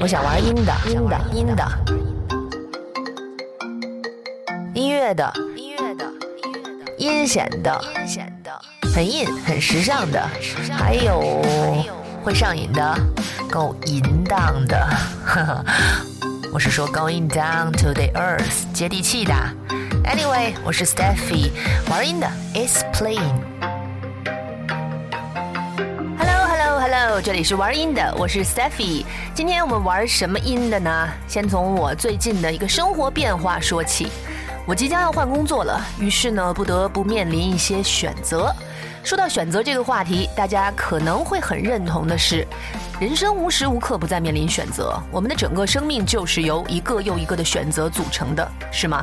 我想玩阴的，阴的，阴的，音乐的，音乐的，阴险的，阴险的，很硬，很时尚的，还有会上瘾的，够淫荡的。我是说 going down to the earth，接地气的。Anyway，我是 Steffi，玩阴的 is 这里是玩音的，我是 Steffi。今天我们玩什么音的呢？先从我最近的一个生活变化说起。我即将要换工作了，于是呢，不得不面临一些选择。说到选择这个话题，大家可能会很认同的是，人生无时无刻不在面临选择。我们的整个生命就是由一个又一个的选择组成的，是吗？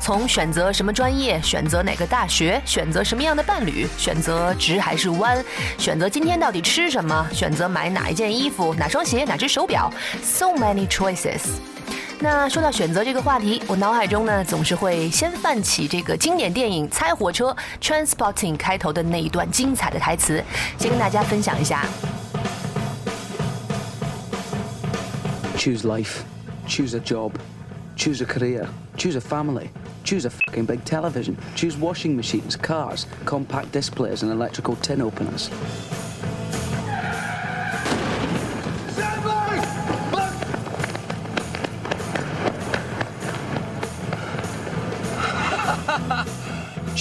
从选择什么专业，选择哪个大学，选择什么样的伴侣，选择直还是弯，选择今天到底吃什么，选择买哪一件衣服、哪双鞋、哪只手表，so many choices。那说到选择这个话题，我脑海中呢总是会先泛起这个经典电影《猜火车》Transporting 开头的那一段精彩的台词，先跟大家分享一下。Choose life, choose a job, choose a career, choose a family, choose a fucking big television, choose washing machines, cars, compact displays, and electrical tin openers.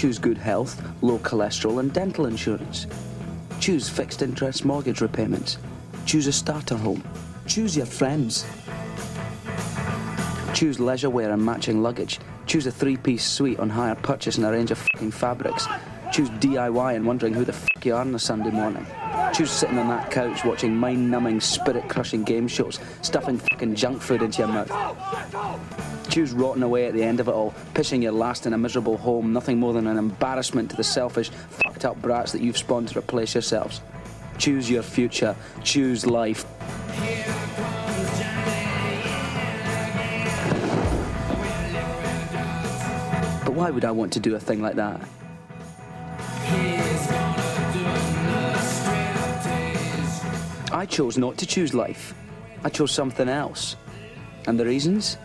Choose good health, low cholesterol, and dental insurance. Choose fixed interest mortgage repayments. Choose a starter home. Choose your friends. Choose leisure wear and matching luggage. Choose a three piece suite on hire purchase and a range of fucking fabrics. Choose DIY and wondering who the fuck you are on a Sunday morning. Choose sitting on that couch watching mind numbing, spirit crushing game shows, stuffing fucking junk food into your mouth. Choose rotting away at the end of it all, pitching your last in a miserable home, nothing more than an embarrassment to the selfish, fucked up brats that you've spawned to replace yourselves. Choose your future. Choose life. But why would I want to do a thing like that? I chose not to choose life. I chose something else. And the reasons?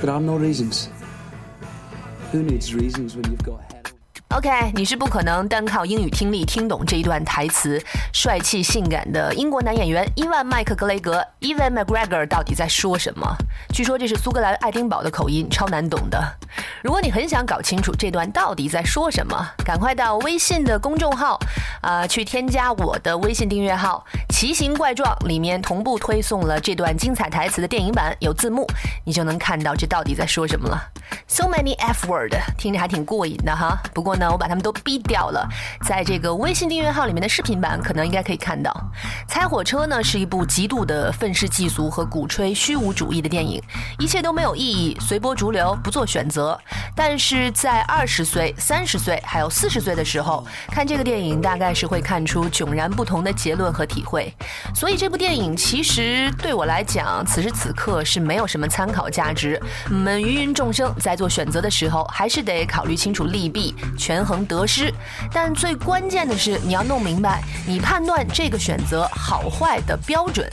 There are no reasons. Who needs reasons when you've got OK，你是不可能单靠英语听力听懂这一段台词。帅气性感的英国男演员伊万麦克格雷格 （Evan McGregor） 到底在说什么？据说这是苏格兰爱丁堡的口音，超难懂的。如果你很想搞清楚这段到底在说什么，赶快到微信的公众号，啊，去添加我的微信订阅号“奇形怪状”，里面同步推送了这段精彩台词的电影版，有字幕，你就能看到这到底在说什么了。So many F word，听着还挺过瘾的哈。不过呢，我把他们都逼掉了，在这个微信订阅号里面的视频版，可能应该可以看到。猜火车呢是一部极度的愤世嫉俗和鼓吹虚无主义的电影，一切都没有意义，随波逐流，不做选择。但是在二十岁、三十岁还有四十岁的时候看这个电影，大概是会看出迥然不同的结论和体会。所以这部电影其实对我来讲，此时此刻是没有什么参考价值。我们芸芸众生在做选择的时候，还是得考虑清楚利弊，权衡得失。但最关键的是，你要弄明白你判断这个选择好坏的标准。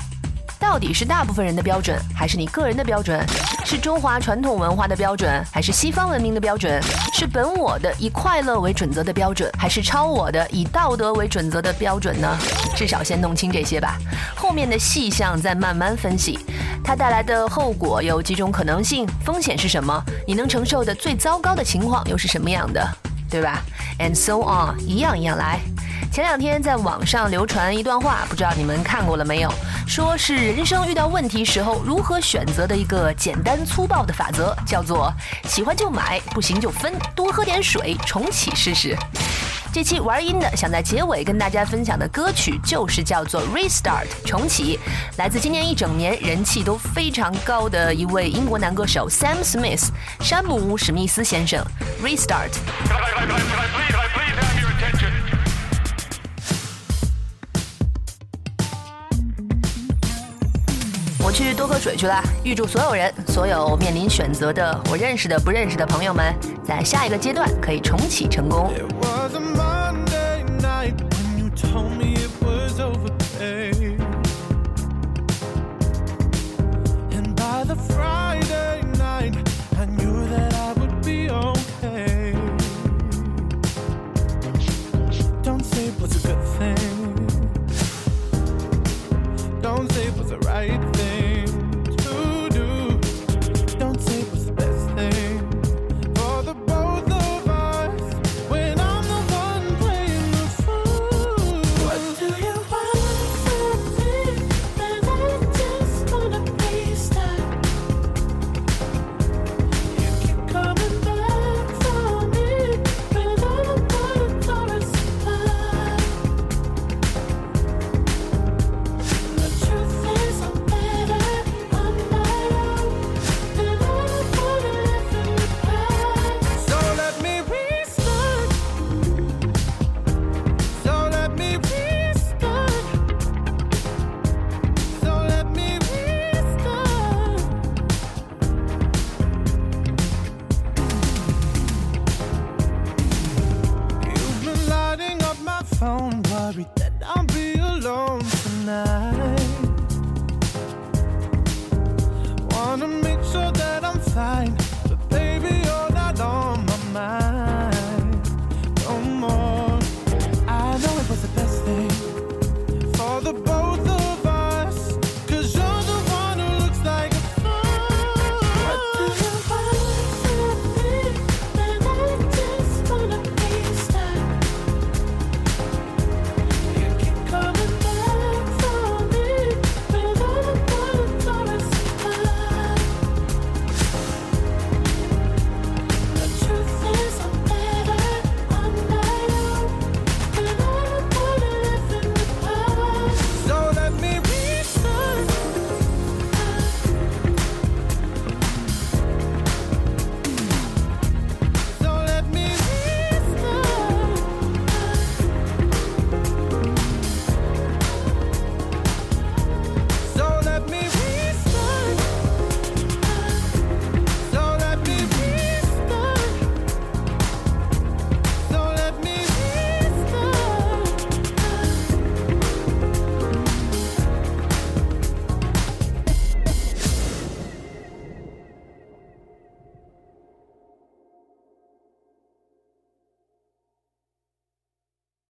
到底是大部分人的标准，还是你个人的标准？是中华传统文化的标准，还是西方文明的标准？是本我的以快乐为准则的标准，还是超我的以道德为准则的标准呢？至少先弄清这些吧，后面的细项再慢慢分析。它带来的后果有几种可能性，风险是什么？你能承受的最糟糕的情况又是什么样的？对吧？And so on，一样一样来。前两天在网上流传一段话，不知道你们看过了没有？说是人生遇到问题时候如何选择的一个简单粗暴的法则，叫做喜欢就买，不行就分，多喝点水，重启试试。这期玩音的想在结尾跟大家分享的歌曲就是叫做 Restart 重启，来自今年一整年人气都非常高的一位英国男歌手 Sam Smith 山姆史密斯先生 Restart。去多喝水去了。预祝所有人，所有面临选择的，我认识的、不认识的朋友们，在下一个阶段可以重启成功。